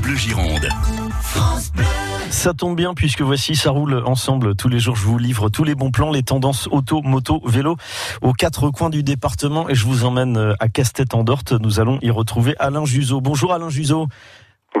France Bleu Gironde. Ça tombe bien puisque voici, ça roule ensemble. Tous les jours, je vous livre tous les bons plans, les tendances auto, moto, vélo aux quatre coins du département et je vous emmène euh, à Castet-en-Dorte. Nous allons y retrouver Alain Juseau. Bonjour Alain Juseau.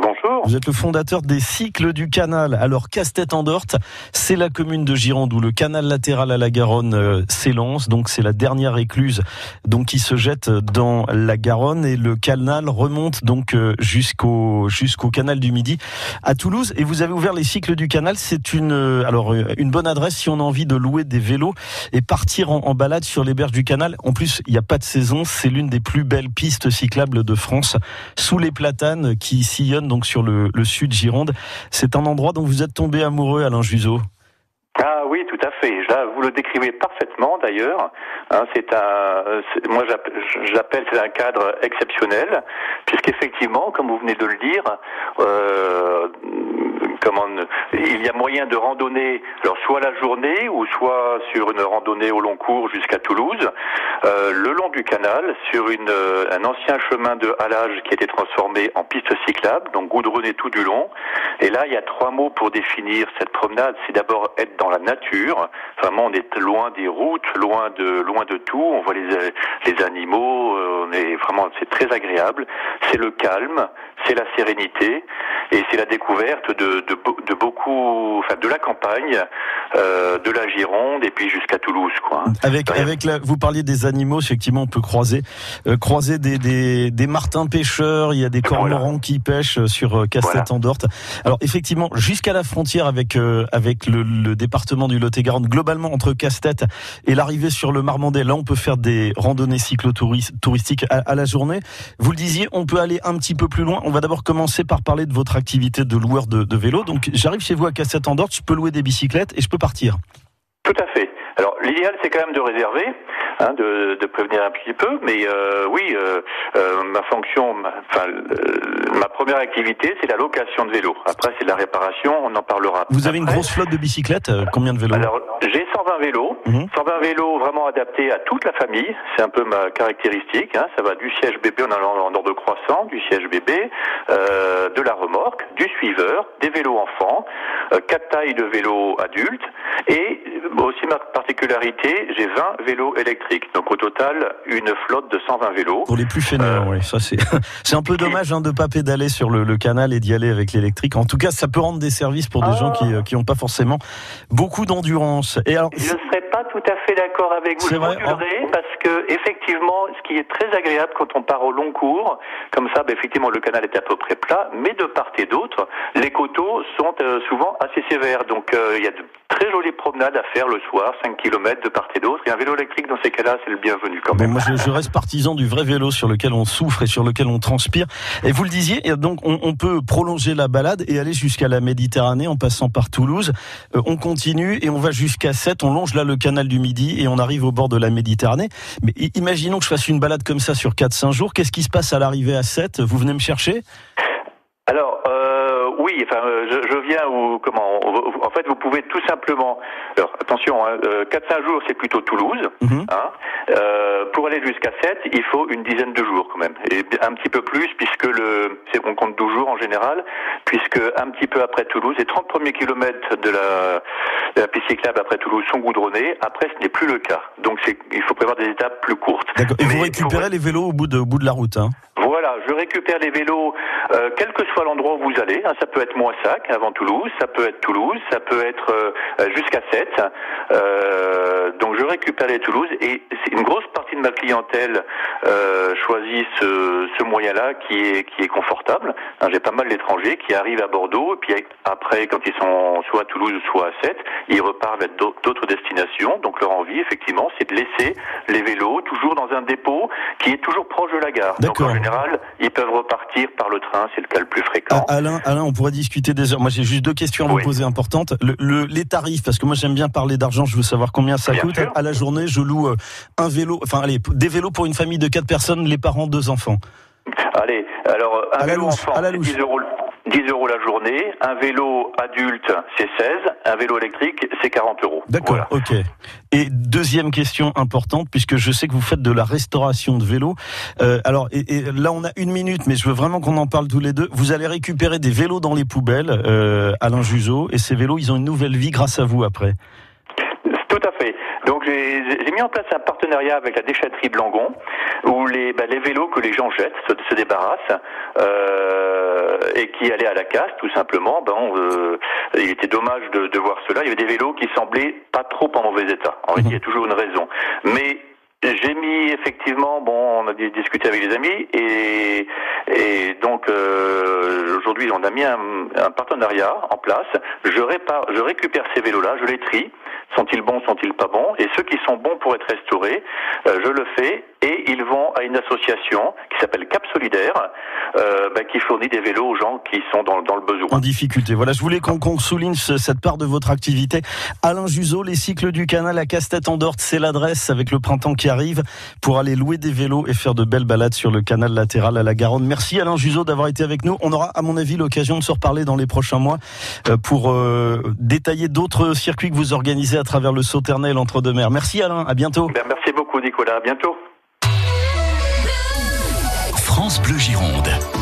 Bonjour. Vous êtes le fondateur des cycles du canal. Alors, Castet en Dorte, c'est la commune de Gironde où le canal latéral à la Garonne euh, s'élance. Donc, c'est la dernière écluse donc qui se jette dans la Garonne et le canal remonte donc euh, jusqu'au jusqu'au canal du Midi à Toulouse. Et vous avez ouvert les cycles du canal. C'est une euh, alors une bonne adresse si on a envie de louer des vélos et partir en, en balade sur les berges du canal. En plus, il n'y a pas de saison. C'est l'une des plus belles pistes cyclables de France sous les platanes qui sillonnent donc sur le, sud Gironde. C'est un endroit dont vous êtes tombé amoureux, Alain Juseau. Ah oui, tout à fait. Là, vous le décrivez parfaitement d'ailleurs. Hein, c'est un, moi j'appelle, c'est un cadre exceptionnel, puisqu'effectivement, comme vous venez de le dire, euh, il y a moyen de randonner, alors soit la journée ou soit sur une randonnée au long cours jusqu'à Toulouse, euh, le long du canal, sur euh, un ancien chemin de halage qui a été transformé en piste cyclable, donc goudronné tout du long. Et là, il y a trois mots pour définir cette promenade. C'est d'abord être dans la nature. Vraiment, on est loin des routes, loin de loin de tout. On voit les les animaux. euh, On est vraiment, c'est très agréable. C'est le calme, c'est la sérénité et c'est la découverte de de, de beaucoup, enfin de la campagne, euh, de la Gironde et puis jusqu'à Toulouse, quoi. Avec, Ouais. avec la, vous parliez des animaux, effectivement, on peut croiser, euh, croiser des, des, des martins pêcheurs. Il y a des Voilà. cormorans qui pêchent euh, sur euh, Castet-en-Dorte. Alors, effectivement, jusqu'à la frontière avec euh, avec le, le département du Lot-et-Garonne, globalement entre Castet et l'arrivée sur le Marmandais, là, on peut faire des randonnées cyclotouristiques à, à la journée. Vous le disiez, on peut aller un petit peu plus loin. On va d'abord commencer par parler de votre activité de loueur de, de vélo. Donc, j'arrive chez vous à Castet-en-Dorte, je peux louer des bicyclettes et je peux partir. Tout à fait. Alors l'idéal c'est quand même de réserver, hein, de, de prévenir un petit peu, mais euh, oui, euh, euh, ma fonction, ma, enfin ma première activité c'est la location de vélos. Après c'est de la réparation, on en parlera. Vous avez une grosse flotte de bicyclettes Combien de vélos? Alors j'ai 120 vélos, Mhm. 120 vélos vraiment adaptés à toute la famille. C'est un peu ma caractéristique. Hein. Ça va du siège bébé en allant en ordre croissant, du siège bébé, euh, de la remorque, du suiveur, des vélos enfants, quatre tailles de vélos adultes et aussi ma particularité, j'ai 20 vélos électriques. Donc au total une flotte de 120 vélos. Pour les plus fainéants, Euh, oui. Ça, c'est, c'est un peu dommage hein, de pas pédaler sur le, le canal et d'y aller avec l'électrique. En tout cas, ça peut rendre des services pour des Ah. gens qui, euh, qui ont pas forcément beaucoup d'endurance. Et alors, Je ne serais pas tout à fait d'accord avec vous. C'est Je vrai, modulerai parce que effectivement, ce qui est très agréable quand on part au long cours, comme ça, ben, effectivement, le canal est à peu près plat, mais de part et d'autre, les coteaux sont euh, souvent assez sévères. Donc, euh, il y a de très jolies promenades à faire le soir, 5 km de part et d'autre. Et un vélo électrique, dans ces cas-là, c'est le bienvenu quand bon, même. moi, je, je reste partisan du vrai vélo sur lequel on souffre et sur lequel on transpire. Et vous le disiez, donc on, on peut prolonger la balade et aller jusqu'à la Méditerranée en passant par Toulouse. Euh, on continue et on va jusqu'à 7. On longe là le canal du Midi et on arrive au bord de la Méditerranée. Mais imaginons que je fasse une balade comme ça sur 4-5 jours. Qu'est-ce qui se passe à l'arrivée à 7 Vous venez me chercher? Alors, oui, enfin, euh, je, je viens ou comment on- En fait, vous pouvez tout simplement. Alors, attention, hein, euh, 4-5 jours, c'est plutôt Toulouse. Mhm. Hein. Euh, pour aller jusqu'à 7, il faut une dizaine de jours quand même. Et un petit peu plus, puisque le, on compte 12 jours en général, puisque un petit peu après Toulouse, les 30 premiers kilomètres de la, de la piste cyclable après Toulouse sont goudronnés. Après, ce n'est plus le cas. Donc, il faut prévoir des étapes plus courtes. Et vous récupérez les vélos au bout de, au bout de la route. Hein? Voilà, je récupère les vélos, euh, quel que soit l'endroit où vous allez. hein, ça peut être Moissac, avant Toulouse, ça peut être Toulouse, ça peut être euh, euh, jusqu'à 7. Euh, donc je récupère les Toulouse et une grosse partie de ma clientèle choisit ce, ce moyen-là qui est qui est confortable. Hein, J'ai pas mal d'étrangers qui arrivent à Bordeaux et puis après, quand ils sont soit à Toulouse soit à 7, ils repartent vers d'au- d'autres destinations. Donc leur envie, effectivement, c'est de laisser les vélos toujours dans un dépôt qui est toujours proche de la gare. Donc D'accord. en général, ils peuvent repartir par le train, c'est le cas le plus fréquent. Ah, Alain, Alain, on pourrait discuter des heures. Moi, j'ai juste deux questions à Oui. vous poser importantes. Le, le- les tarifs, parce que moi, j'aime bien parler d'argent. Je veux savoir combien ça Bien coûte sûr. à la journée. Je loue euh, un vélo, enfin, allez, des vélos pour une famille de quatre personnes, les parents, deux enfants. Allez, alors un À la vélo louche, enfant, à la c'est louche. 10 euros. 10 euros la journée. Un vélo adulte, c'est 16. Un vélo électrique, c'est 40 euros. D'accord, ok. Et deuxième question importante, puisque je sais que vous faites de la restauration de vélos. Euh, alors, et, là, on a une minute, mais je veux vraiment qu'on en parle tous les deux. Vous allez récupérer des vélos dans les poubelles, euh, Alain Juseau, et ces vélos, ils ont une nouvelle vie grâce à vous après. Donc j'ai mis en place un partenariat avec la déchetterie de Langon, où les, bah, les vélos que les gens jettent se, se débarrassent euh, et qui allaient à la casse, tout simplement. Ben, euh, il était dommage de, voir cela. Il y avait des vélos qui semblaient pas trop en mauvais état. En fait, il y a toujours une raison. Mais j'ai mis effectivement, bon, on a discuté avec les amis et, donc euh, aujourd'hui on a mis un, partenariat en place. Je récupère ces vélos-là, je les trie. Sont-ils bons, sont-ils pas bons? Et ceux qui sont bons pour être restaurés, euh, je le fais et ils vont à une association qui s'appelle Cap Solidaire, euh, bah, qui fournit des vélos aux gens qui sont dans, dans le besoin. En difficulté. Voilà, je voulais qu'on souligne cette part de votre activité. Alain Juseau, les cycles du canal à Castet en Dorte, c'est l'adresse avec le printemps qui arrive pour aller louer des vélos et faire de belles balades sur le canal latéral à la Garonne. Merci Alain Juseau d'avoir été avec nous. On aura, à mon avis, l'occasion de se reparler dans les prochains mois euh, pour euh, détailler d'autres circuits que vous organisez à travers le Sauternel entre deux mers. Merci Alain, à bientôt. Ben, merci beaucoup Nicolas, à bientôt. Bleu Gironde.